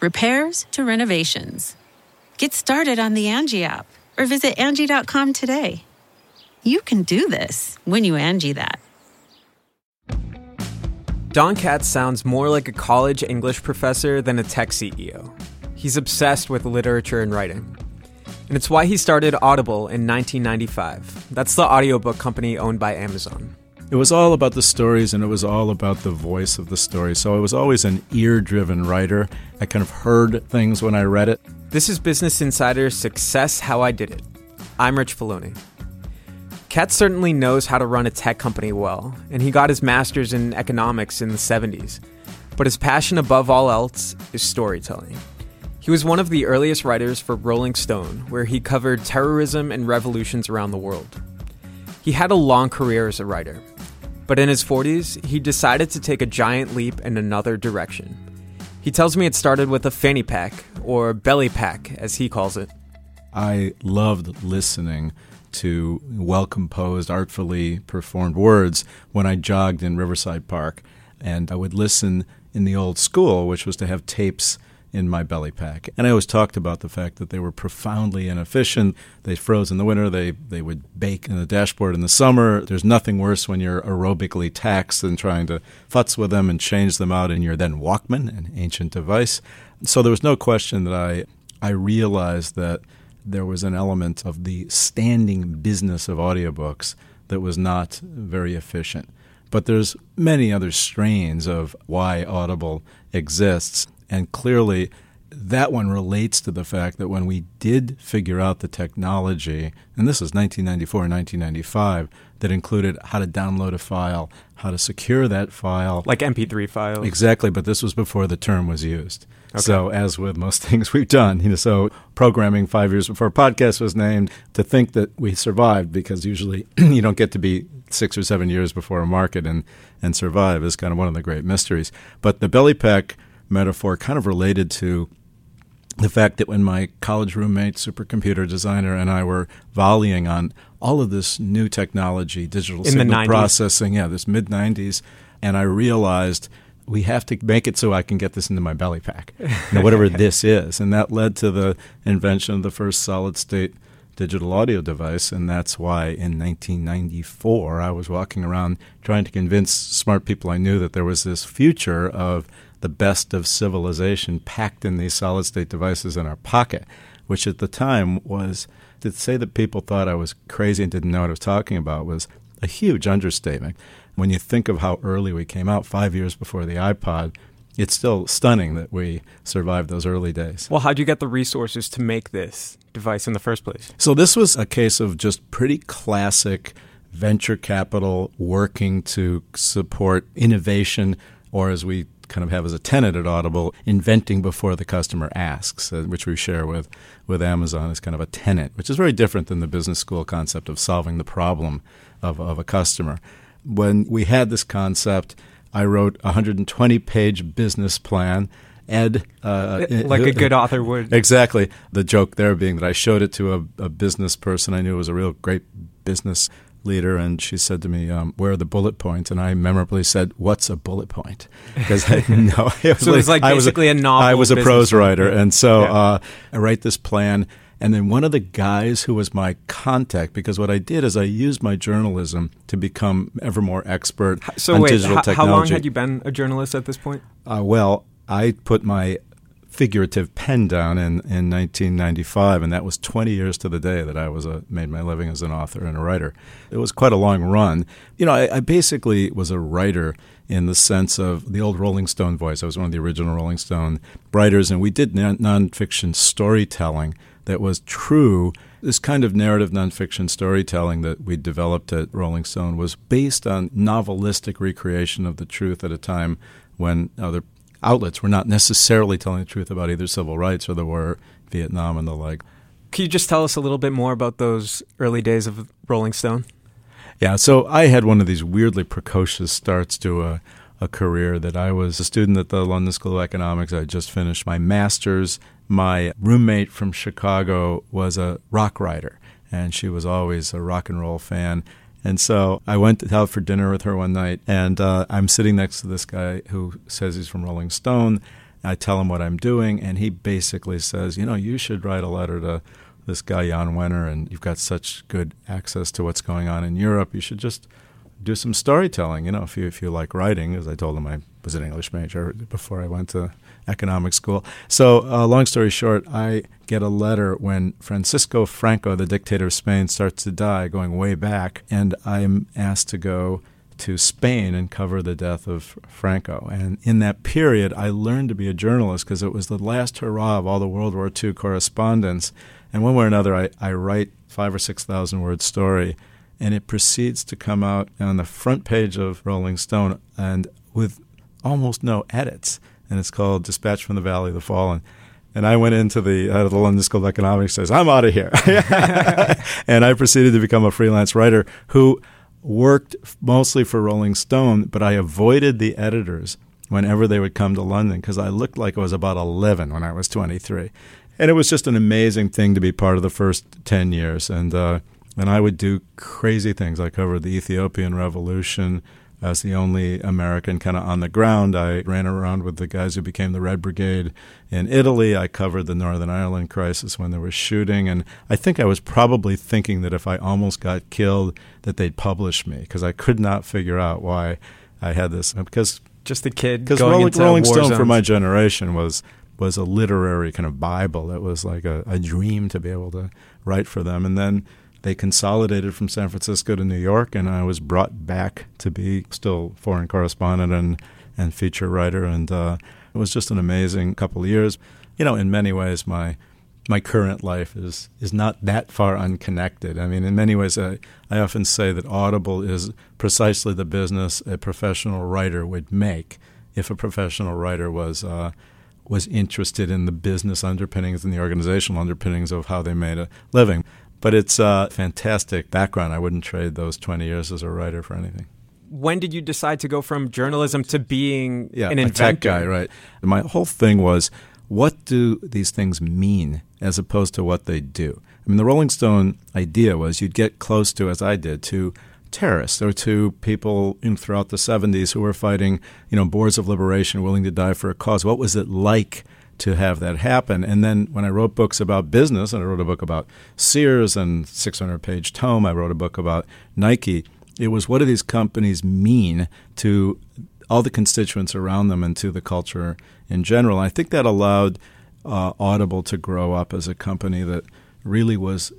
repairs to renovations. Get started on the Angie app or visit Angie.com today. You can do this when you Angie that. Don Katz sounds more like a college English professor than a tech CEO. He's obsessed with literature and writing. And it's why he started Audible in 1995. That's the audiobook company owned by Amazon. It was all about the stories and it was all about the voice of the story. So I was always an ear driven writer. I kind of heard things when I read it. This is Business Insider's Success How I Did It. I'm Rich Feloni. Katz certainly knows how to run a tech company well, and he got his master's in economics in the 70s. But his passion above all else is storytelling. He was one of the earliest writers for Rolling Stone, where he covered terrorism and revolutions around the world. He had a long career as a writer, but in his 40s, he decided to take a giant leap in another direction. He tells me it started with a fanny pack, or belly pack, as he calls it. I loved listening to well composed, artfully performed words when I jogged in Riverside Park. And I would listen in the old school, which was to have tapes in my belly pack. And I always talked about the fact that they were profoundly inefficient. They froze in the winter, they, they would bake in the dashboard in the summer. There's nothing worse when you're aerobically taxed than trying to futz with them and change them out in your then Walkman, an ancient device. So there was no question that I, I realized that there was an element of the standing business of audiobooks that was not very efficient. But there's many other strains of why Audible exists. And clearly, that one relates to the fact that when we did figure out the technology, and this was 1994 and 1995, that included how to download a file, how to secure that file. Like MP3 files. Exactly, but this was before the term was used. Okay. So, as with most things we've done, you know, so programming five years before podcast was named, to think that we survived because usually you don't get to be six or seven years before a market and, and survive is kind of one of the great mysteries. But the belly pack metaphor kind of related to the fact that when my college roommate, supercomputer designer, and I were volleying on all of this new technology, digital In signal processing, yeah, this mid 90s, and I realized we have to make it so I can get this into my belly pack, you know, whatever this is. And that led to the invention of the first solid state digital audio device. And that's why in 1994, I was walking around trying to convince smart people I knew that there was this future of the best of civilization packed in these solid state devices in our pocket, which at the time was to say that people thought I was crazy and didn't know what I was talking about was a huge understatement. When you think of how early we came out, five years before the iPod, it's still stunning that we survived those early days. Well, how'd you get the resources to make this device in the first place? So, this was a case of just pretty classic venture capital working to support innovation, or as we kind of have as a tenant at Audible, inventing before the customer asks, uh, which we share with, with Amazon as kind of a tenant, which is very different than the business school concept of solving the problem of, of a customer. When we had this concept, I wrote a 120 page business plan. Ed, uh, like a good author would. Exactly. The joke there being that I showed it to a, a business person I knew was a real great business leader, and she said to me, um, "Where are the bullet points?" And I memorably said, "What's a bullet point?" Because I know. It was so like, it was like basically a, a, novel. I was a prose writer, and so yeah. uh, I write this plan. And then one of the guys who was my contact, because what I did is I used my journalism to become ever more expert so on wait, digital h- technology. How long had you been a journalist at this point? Uh, well, I put my figurative pen down in, in 1995, and that was 20 years to the day that I was a, made my living as an author and a writer. It was quite a long run. You know, I, I basically was a writer in the sense of the old Rolling Stone voice. I was one of the original Rolling Stone writers, and we did non- nonfiction storytelling that was true. This kind of narrative nonfiction storytelling that we developed at Rolling Stone was based on novelistic recreation of the truth at a time when other outlets were not necessarily telling the truth about either civil rights or the war, Vietnam, and the like. Can you just tell us a little bit more about those early days of Rolling Stone? Yeah, so I had one of these weirdly precocious starts to a, a career that I was a student at the London School of Economics. I just finished my master's. My roommate from Chicago was a rock writer, and she was always a rock and roll fan. And so I went out for dinner with her one night, and uh, I'm sitting next to this guy who says he's from Rolling Stone. I tell him what I'm doing, and he basically says, You know, you should write a letter to this guy, Jann Wenner, and you've got such good access to what's going on in Europe. You should just do some storytelling, you know, if you, if you like writing, as I told him I was an English major before I went to economic school. So, uh, long story short, I get a letter when Francisco Franco, the dictator of Spain, starts to die, going way back, and I'm asked to go to Spain and cover the death of Franco. And in that period, I learned to be a journalist because it was the last hurrah of all the World War II correspondents. And one way or another, I, I write five or six thousand word story, and it proceeds to come out on the front page of Rolling Stone and with almost no edits and it's called Dispatch from the Valley of the Fallen. And I went into the uh, the London School of Economics. Says I'm out of here, and I proceeded to become a freelance writer who worked mostly for Rolling Stone, but I avoided the editors whenever they would come to London because I looked like I was about 11 when I was 23, and it was just an amazing thing to be part of the first 10 years. And uh, and I would do crazy things. I covered the Ethiopian Revolution as the only American kind of on the ground. I ran around with the guys who became the Red Brigade in Italy. I covered the Northern Ireland crisis when there was shooting, and I think I was probably thinking that if I almost got killed, that they'd publish me because I could not figure out why I had this uh, because just a kid because Rolling, Rolling Stone zones. for my generation was was a literary kind of bible. It was like a, a dream to be able to write for them, and then they consolidated from San Francisco to New York, and I was brought back to be still foreign correspondent and, and feature writer. And uh, it was just an amazing couple of years. You know, in many ways, my my current life is is not that far unconnected. I mean, in many ways, I, I often say that Audible is precisely the business a professional writer would make if a professional writer was uh, was interested in the business underpinnings and the organizational underpinnings of how they made a living. But it's a fantastic background. I wouldn't trade those 20 years as a writer for anything. When did you decide to go from journalism to being yeah, an inventor? tech guy, right? My whole thing was what do these things mean as opposed to what they do? I mean, the Rolling Stone idea was you'd get close to, as I did, to terrorists or to people in, throughout the 70s who were fighting, you know, boards of liberation willing to die for a cause. What was it like to have that happen. And then when I wrote books about business, and I wrote a book about Sears and 600 page tome, I wrote a book about Nike. It was what do these companies mean to all the constituents around them and to the culture in general. And I think that allowed uh, Audible to grow up as a company that really was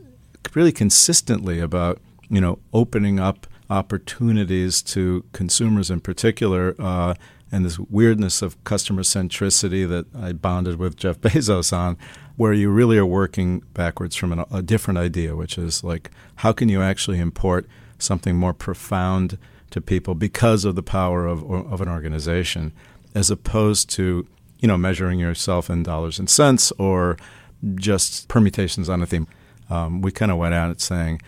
really consistently about you know opening up opportunities to consumers in particular. Uh, and this weirdness of customer centricity that I bonded with Jeff Bezos on, where you really are working backwards from an, a different idea, which is like, how can you actually import something more profound to people because of the power of, of an organization, as opposed to, you know, measuring yourself in dollars and cents or just permutations on a theme. Um, we kind of went at it saying,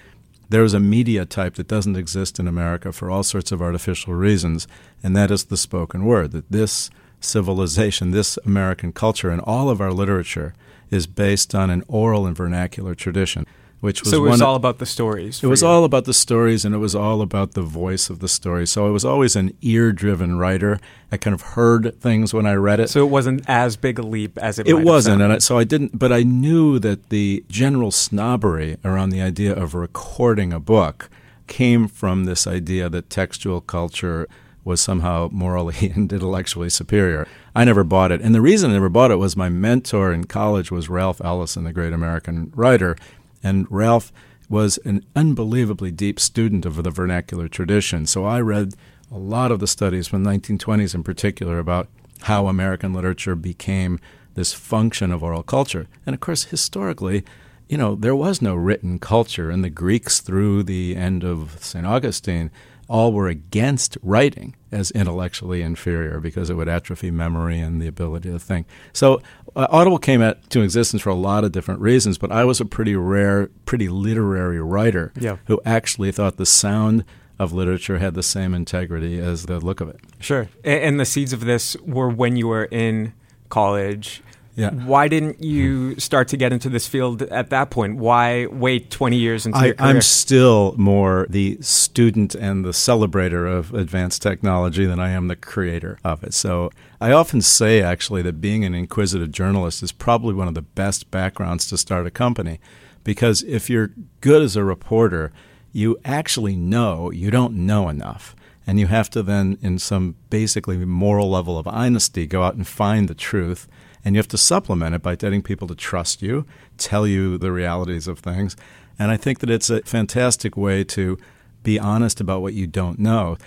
there is a media type that doesn't exist in America for all sorts of artificial reasons, and that is the spoken word. That this civilization, this American culture, and all of our literature is based on an oral and vernacular tradition which was so it was all about the stories. It was you. all about the stories, and it was all about the voice of the story. So I was always an ear-driven writer. I kind of heard things when I read it. So it wasn't as big a leap as it. Was. It wasn't, and I, so I didn't. But I knew that the general snobbery around the idea of recording a book came from this idea that textual culture was somehow morally and intellectually superior. I never bought it. And the reason I never bought it was my mentor in college was Ralph Ellison, the great American writer. And Ralph was an unbelievably deep student of the vernacular tradition. So I read a lot of the studies from the 1920s in particular about how American literature became this function of oral culture. And of course, historically, you know, there was no written culture, and the Greeks through the end of St. Augustine all were against writing as intellectually inferior because it would atrophy memory and the ability to think. So Uh, Audible came into existence for a lot of different reasons, but I was a pretty rare, pretty literary writer yeah. who actually thought the sound of literature had the same integrity as the look of it. Sure. And the seeds of this were when you were in college yeah. Why didn't you start to get into this field at that point? Why wait 20 years into I, your career? I'm still more the student and the celebrator of advanced technology than I am the creator of it. So I often say, actually, that being an inquisitive journalist is probably one of the best backgrounds to start a company. Because if you're good as a reporter, you actually know you don't know enough. And you have to then, in some basically moral level of honesty, go out and find the truth and you have to supplement it by getting people to trust you, tell you the realities of things. And I think that it's a fantastic way to be honest about what you don't know.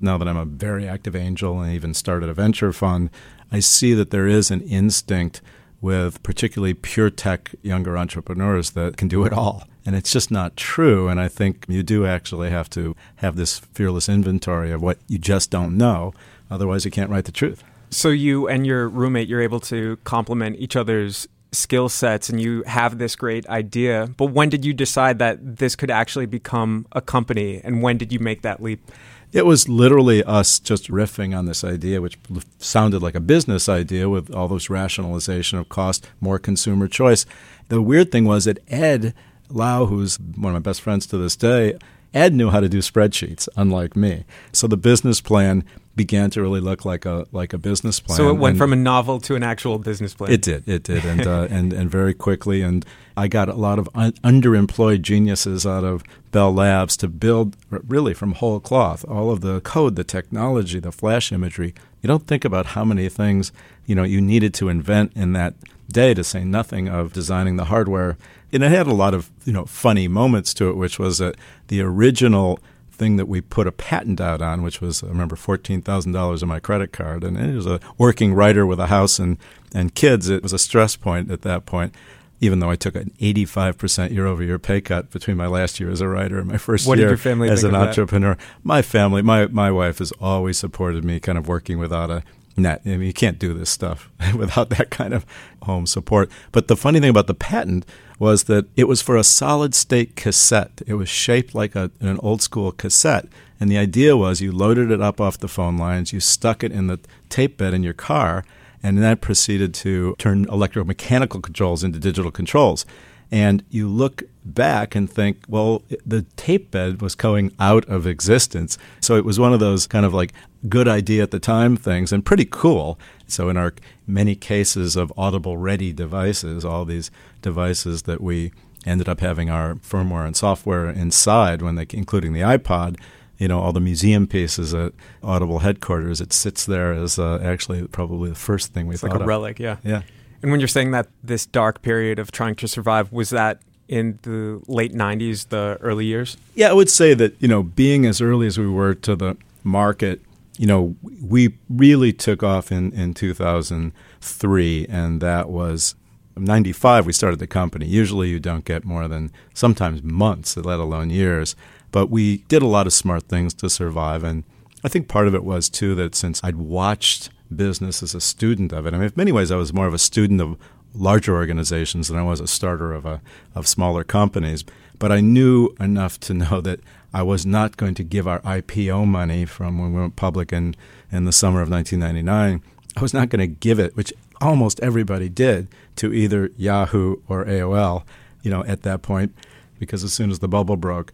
Now that I'm a very active angel and even started a venture fund, I see that there is an instinct with particularly pure tech younger entrepreneurs that can do it all. And it's just not true. And I think you do actually have to have this fearless inventory of what you just don't know. Otherwise, you can't write the truth. So you and your roommate, you're able to complement each other's skill sets and you have this great idea. But when did you decide that this could actually become a company? And when did you make that leap? It was literally us just riffing on this idea, which sounded like a business idea with all this rationalization of cost, more consumer choice. The weird thing was that Ed Lau, who's one of my best friends to this day, Ed knew how to do spreadsheets, unlike me. So the business plan began to really look like a like a business plan. So it went and from a novel to an actual business plan. It did, it did, and uh, and and very quickly. And I got a lot of un- underemployed geniuses out of Bell Labs to build really from whole cloth all of the code, the technology, the flash imagery. You don't think about how many things you know you needed to invent in that day, to say nothing of designing the hardware. And it had a lot of you know funny moments to it, which was that the original thing that we put a patent out on, which was I remember fourteen thousand dollars on my credit card, and it was a working writer with a house and and kids. It was a stress point at that point. Even though I took an 85% year over year pay cut between my last year as a writer and my first what year as an entrepreneur, my family, my, my wife has always supported me kind of working without a net. I mean, you can't do this stuff without that kind of home support. But the funny thing about the patent was that it was for a solid state cassette. It was shaped like a, an old school cassette. And the idea was you loaded it up off the phone lines, you stuck it in the tape bed in your car, and then that proceeded to turn electromechanical controls into digital controls. And you look back and think, well, the tape bed was going out of existence. So it was one of those kind of like good idea at the time things and pretty cool. So in our many cases of audible ready devices, all these devices that we ended up having our firmware and software inside when they including the iPod, you know, all the museum pieces at Audible headquarters, it sits there as uh, actually probably the first thing we it's thought like a of. relic, yeah. Yeah. And when you're saying that this dark period of trying to survive, was that in the late 90s, the early years? Yeah, I would say that, you know, being as early as we were to the market, you know, we really took off in, in 2003, and that was 95 we started the company. Usually you don't get more than sometimes months, let alone years. But we did a lot of smart things to survive. And I think part of it was, too, that since I'd watched business as a student of it. I mean, in many ways, I was more of a student of larger organizations than I was a starter of a of smaller companies. But I knew enough to know that I was not going to give our IPO money from when we went public in in the summer of 1999. I was not going to give it, which almost everybody did, to either Yahoo or AOL. You know, at that point, because as soon as the bubble broke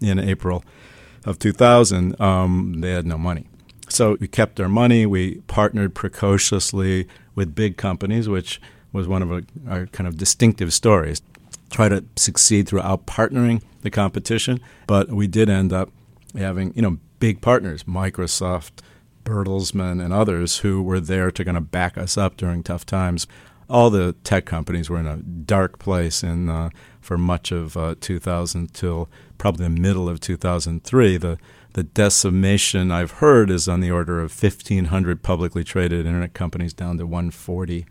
in April of 2000, um, they had no money. So we kept our money. We partnered precociously with big companies, which was one of our, our kind of distinctive stories. Try to succeed throughout partnering the competition, but we did end up having you know big partners: Microsoft, Bertelsmann and others who were there to kind of back us up during tough times. All the tech companies were in a dark place in, uh, for much of uh, 2000 till probably the middle of 2003. The the decimation I've heard is on the order of 1,500 publicly traded internet companies down to 140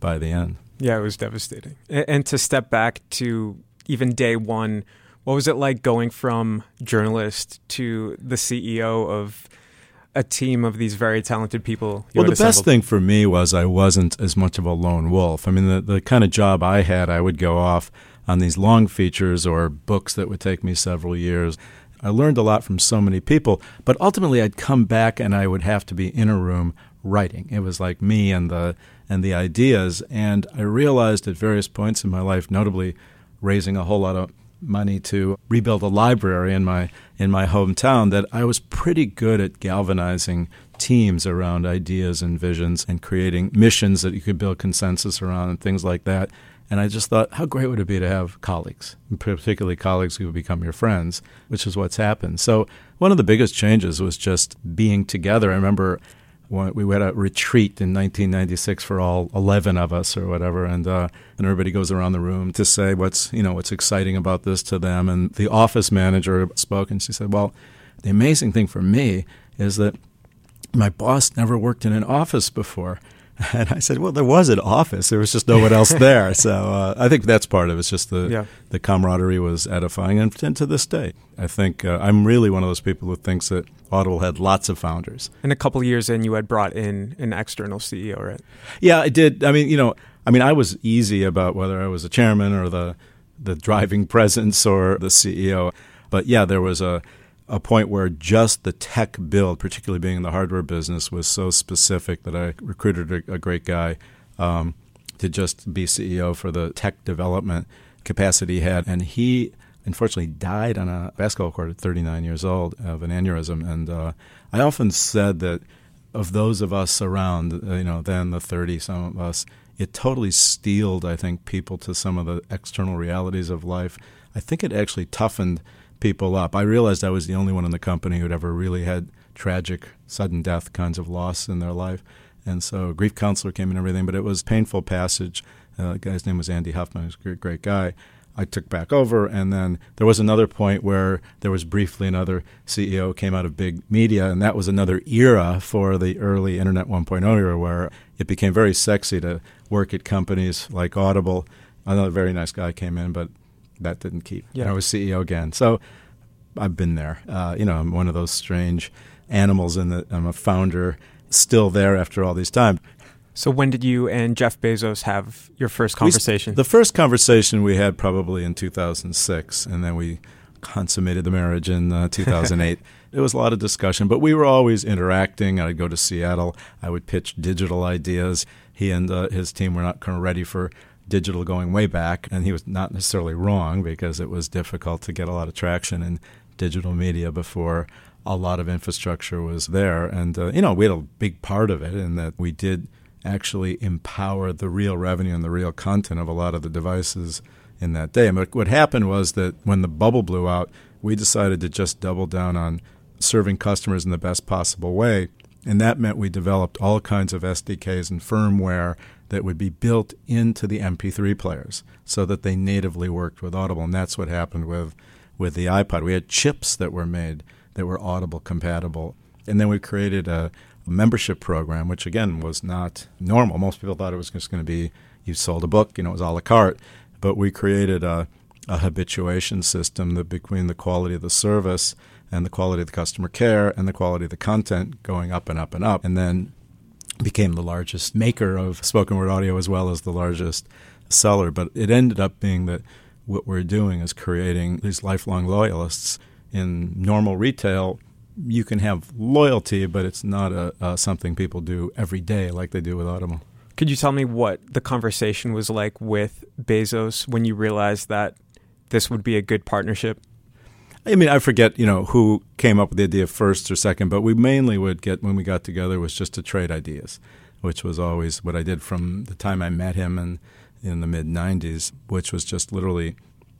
by the end. Yeah, it was devastating. And to step back to even day one, what was it like going from journalist to the CEO of a team of these very talented people? well, the best thing for me was I wasn't as much of a lone wolf. I mean, the, the kind of job I had, I would go off on these long features or books that would take me several years. I learned a lot from so many people, but ultimately I'd come back and I would have to be in a room writing. It was like me and the and the ideas, and I realized at various points in my life, notably raising a whole lot of money to rebuild a library in my in my hometown that I was pretty good at galvanizing teams around ideas and visions and creating missions that you could build consensus around and things like that. And I just thought, how great would it be to have colleagues, particularly colleagues who would become your friends, which is what's happened. So, one of the biggest changes was just being together. I remember we had a retreat in 1996 for all 11 of us or whatever, and uh, and everybody goes around the room to say what's you know what's exciting about this to them. And the office manager spoke, and she said, "Well, the amazing thing for me is that my boss never worked in an office before." And I said, "Well, there was an office. There was just no one else there." so uh, I think that's part of it. It's just the yeah. the camaraderie was edifying, and, and to this day, I think uh, I'm really one of those people who thinks that Audible had lots of founders. And a couple years in, you had brought in an external CEO, right? Yeah, I did. I mean, you know, I mean, I was easy about whether I was a chairman or the the driving presence or the CEO, but yeah, there was a a point where just the tech build, particularly being in the hardware business, was so specific that I recruited a, a great guy um, to just be CEO for the tech development capacity he had. And he unfortunately died on a basketball court at 39 years old of an aneurysm. And uh, I often said that of those of us around, uh, you know, then the 30 some of us, it totally steeled, I think, people to some of the external realities of life. I think it actually toughened – people up. I realized I was the only one in the company who'd ever really had tragic, sudden death kinds of loss in their life. And so grief counselor came and everything, but it was painful passage. Uh, the guy's name was Andy Huffman. He was a great, great guy. I took back over, and then there was another point where there was briefly another CEO came out of big media, and that was another era for the early Internet 1.0 era where it became very sexy to work at companies like Audible. Another very nice guy came in, but that didn't keep. Yeah. I was CEO again. So I've been there. Uh, you know, I'm one of those strange animals in that I'm a founder still there after all these time. So when did you and Jeff Bezos have your first conversation? We, the first conversation we had probably in 2006, and then we consummated the marriage in uh, 2008. it was a lot of discussion, but we were always interacting. I'd go to Seattle. I would pitch digital ideas. He and uh, his team were not kind of ready for digital going way back, and he was not necessarily wrong because it was difficult to get a lot of traction in digital media before a lot of infrastructure was there. And, uh, you know, we had a big part of it in that we did actually empower the real revenue and the real content of a lot of the devices in that day. And what happened was that when the bubble blew out, we decided to just double down on serving customers in the best possible way. And that meant we developed all kinds of SDKs and firmware that would be built into the MP3 players so that they natively worked with Audible. And that's what happened with, with the iPod. We had chips that were made that were Audible compatible. And then we created a membership program, which again was not normal. Most people thought it was just going to be you sold a book, you know, it was a la carte. But we created a, a habituation system that between the quality of the service and the quality of the customer care and the quality of the content going up and up and up. And then became the largest maker of spoken word audio as well as the largest seller. But it ended up being that what we're doing is creating these lifelong loyalists. In normal retail, you can have loyalty, but it's not a, a something people do every day like they do with Audible. Could you tell me what the conversation was like with Bezos when you realized that this would be a good partnership? I mean, I forget, you know, who came up with the idea first or second, but we mainly would get when we got together was just to trade ideas, which was always what I did from the time I met him and in the mid '90s, which was just literally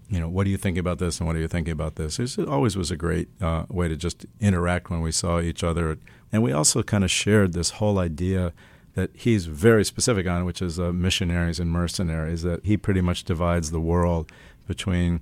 you know, what are you thinking about this and what are you thinking about this? It always was a great uh, way to just interact when we saw each other. And we also kind of shared this whole idea that he's very specific on, which is uh, missionaries and mercenaries, that he pretty much divides the world between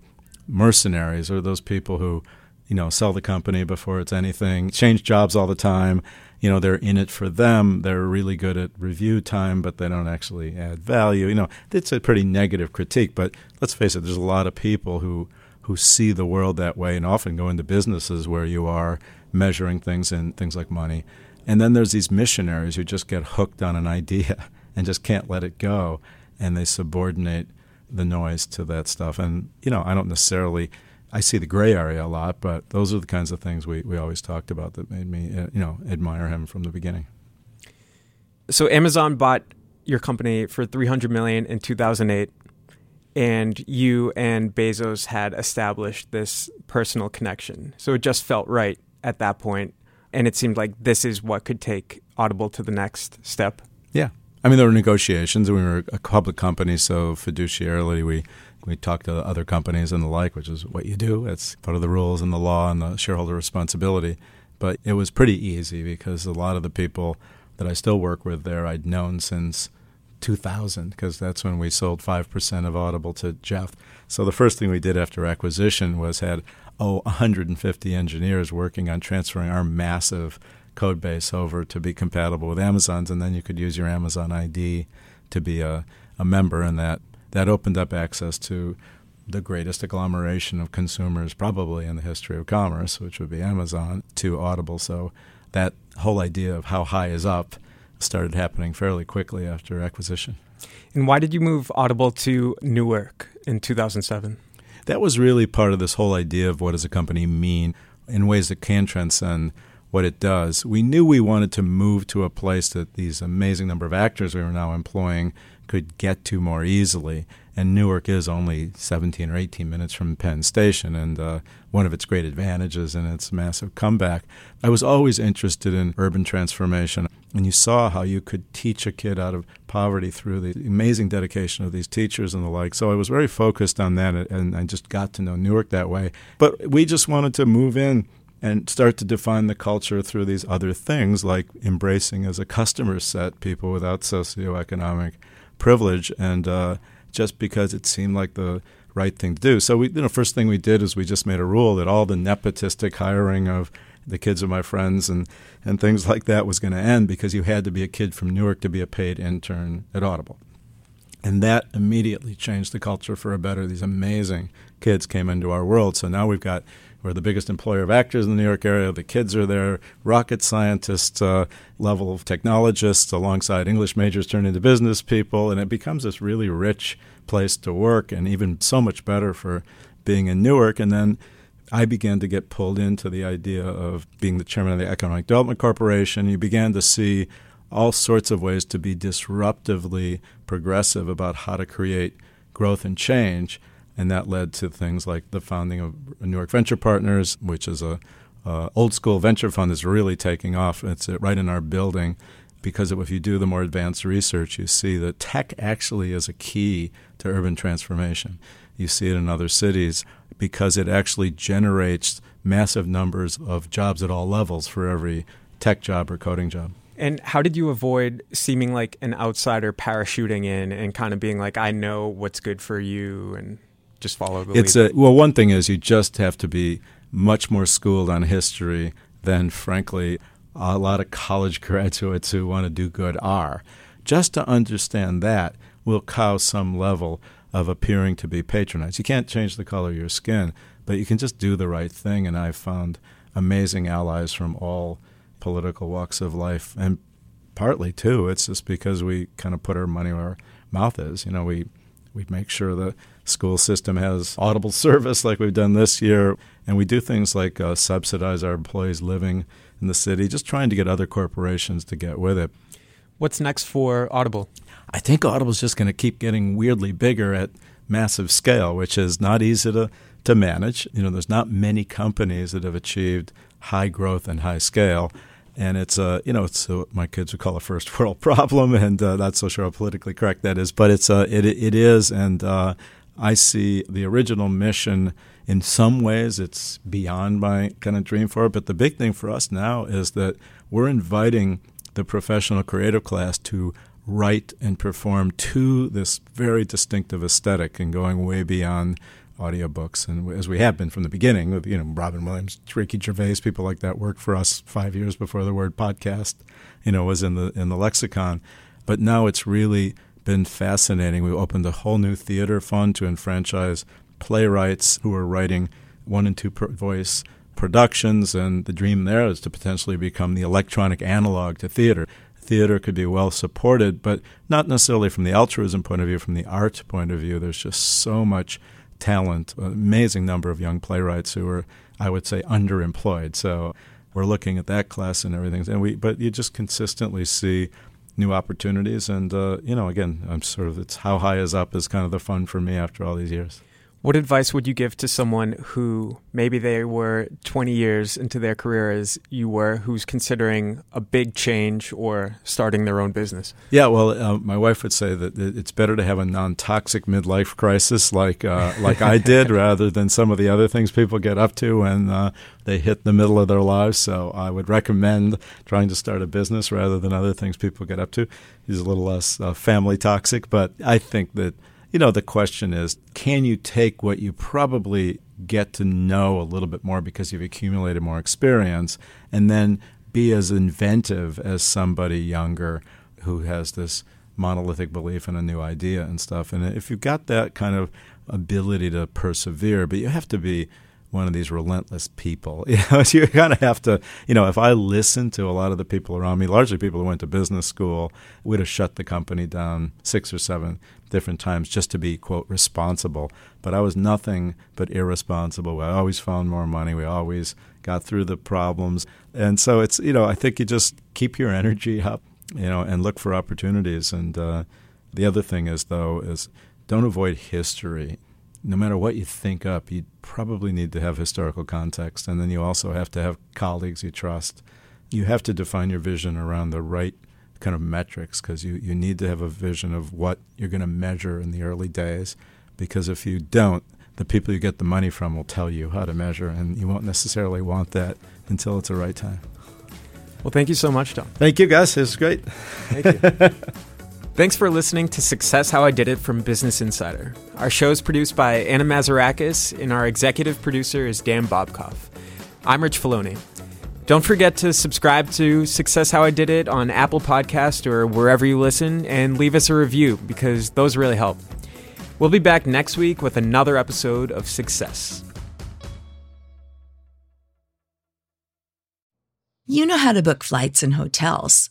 mercenaries, or those people who, you know, sell the company before it's anything, change jobs all the time, you know they're in it for them. They're really good at review time but they don't actually add value. You know it's a pretty negative critique but let's face it there's a lot of people who who see the world that way and often go into businesses where you are measuring things in things like money. And then there's these missionaries who just get hooked on an idea and just can't let it go and they subordinate the noise to that stuff. And you know i don't necessarily I see the gray area a lot, but those are the kinds of things we, we always talked about that made me, uh, you know, admire him from the beginning. So Amazon bought your company for 300 million in 2008 and you and Bezos had established this personal connection. So it just felt right at that point and it seemed like this is what could take Audible to the next step. Yeah. I mean, there were negotiations. We were a public company, so fiduciarily we we talk to other companies and the like, which is what you do. It's part of the rules and the law and the shareholder responsibility. But it was pretty easy because a lot of the people that I still work with there I'd known since 2000 because that's when we sold 5% of Audible to Jeff. So the first thing we did after acquisition was had oh 150 engineers working on transferring our massive code base over to be compatible with Amazon's and then you could use your Amazon ID to be a, a member in that that opened up access to the greatest agglomeration of consumers probably in the history of commerce, which would be Amazon, to Audible. So that whole idea of how high is up started happening fairly quickly after acquisition. And why did you move Audible to Newark in 2007? That was really part of this whole idea of what does a company mean in ways that can transcend what it does. We knew we wanted to move to a place that these amazing number of actors we were now employing could get to more easily. And Newark is only 17 or 18 minutes from Penn Station, and uh, one of its great advantages and its massive comeback. I was always interested in urban transformation, and you saw how you could teach a kid out of poverty through the amazing dedication of these teachers and the like. So I was very focused on that, and I just got to know Newark that way. But we just wanted to move in and start to define the culture through these other things like embracing as a customer set people without socioeconomic privilege, and uh, just because it seemed like the right thing to do. So we, you know, first thing we did is we just made a rule that all the nepotistic hiring of the kids of my friends and, and things like that was going to end because you had to be a kid from Newark to be a paid intern at Audible. And that immediately changed the culture for a better. These amazing kids came into our world. So now we've got we're the biggest employer of actors in the New York area. The kids are there, rocket scientists, uh, level of technologists, alongside English majors turn into business people, and it becomes this really rich place to work, and even so much better for being in Newark. And then I began to get pulled into the idea of being the chairman of the Economic Development Corporation. You began to see all sorts of ways to be disruptively progressive about how to create growth and change and that led to things like the founding of Newark Venture Partners, which is a uh, old school venture fund that's really taking off. It's right in our building because if you do the more advanced research, you see that tech actually is a key to urban transformation. You see it in other cities because it actually generates massive numbers of jobs at all levels for every tech job or coding job. And how did you avoid seeming like an outsider parachuting in and kind of being like, I know what's good for you and just follow the it's. A, well, one thing is you just have to be much more schooled on history than, frankly, a lot of college graduates who want to do good are. Just to understand that will cause some level of appearing to be patronized. You can't change the color of your skin, but you can just do the right thing. And I've found amazing allies from all political walks of life. And partly, too, it's just because we kind of put our money where our mouth is. You know, we, we make sure that school system has audible service like we've done this year. And we do things like uh, subsidize our employees living in the city, just trying to get other corporations to get with it. What's next for Audible? I think Audible's just going to keep getting weirdly bigger at massive scale, which is not easy to, to manage. You know, there's not many companies that have achieved high growth and high scale. And it's a, uh, you know, it's what my kids would call a first world problem, and uh, not so sure how politically correct that is, but it's a, uh, it, it is, and uh, I see the original mission in some ways it's beyond my kind of dream for it. But the big thing for us now is that we're inviting the professional creative class to write and perform to this very distinctive aesthetic and going way beyond audiobooks and as we have been from the beginning with you know Robin Williams, Ricky Gervais, people like that worked for us 5 years before the word podcast you know was in the in the lexicon but now it's really been fascinating we opened a whole new theater fund to enfranchise playwrights who are writing one and two voice productions, and the dream there is to potentially become the electronic analog to theater. Theater could be well supported, but not necessarily from the altruism point of view, from the art point of view. There's just so much talent, an amazing number of young playwrights who are, I would say, underemployed. So we're looking at that class and everything. And we, but you just consistently see new opportunities. And uh, you know, again, I'm sort of it's how high is up is kind of the fun for me after all these years. What advice would you give to someone who maybe they were 20 years into their career as you were, who's considering a big change or starting their own business? Yeah, well, uh, my wife would say that it's better to have a non-toxic midlife crisis like uh, like I did, rather than some of the other things people get up to when uh, they hit the middle of their lives. So I would recommend trying to start a business rather than other things people get up to. He's a little less uh, family toxic, but I think that you know, the question is can you take what you probably get to know a little bit more because you've accumulated more experience and then be as inventive as somebody younger who has this monolithic belief in a new idea and stuff. And if you've got that kind of ability to persevere, but you have to be one of these relentless people. You know, you kind of have to, you know, if I listened to a lot of the people around me, largely people who went to business school, would have shut the company down six or seven different times just to be, quote, responsible. But I was nothing but irresponsible. I always found more money. We always got through the problems. And so it's, you know, I think you just keep your energy up, you know, and look for opportunities. And uh, the other thing is, though, is don't avoid history no matter what you think up, you probably need to have historical context. And then you also have to have colleagues you trust. You have to define your vision around the right kind of metrics because you, you need to have a vision of what you're going to measure in the early days. Because if you don't, the people you get the money from will tell you how to measure, and you won't necessarily want that until it's the right time. Well, thank you so much, Tom. Thank you, guys. It was great. Thank you. Thanks for listening to Success How I Did It from Business Insider. Our show is produced by Anna Mazarakis, and our executive producer is Dan Bobkoff. I'm Rich Feloni. Don't forget to subscribe to Success How I Did It on Apple Podcast or wherever you listen, and leave us a review because those really help. We'll be back next week with another episode of Success. You know how to book flights and hotels.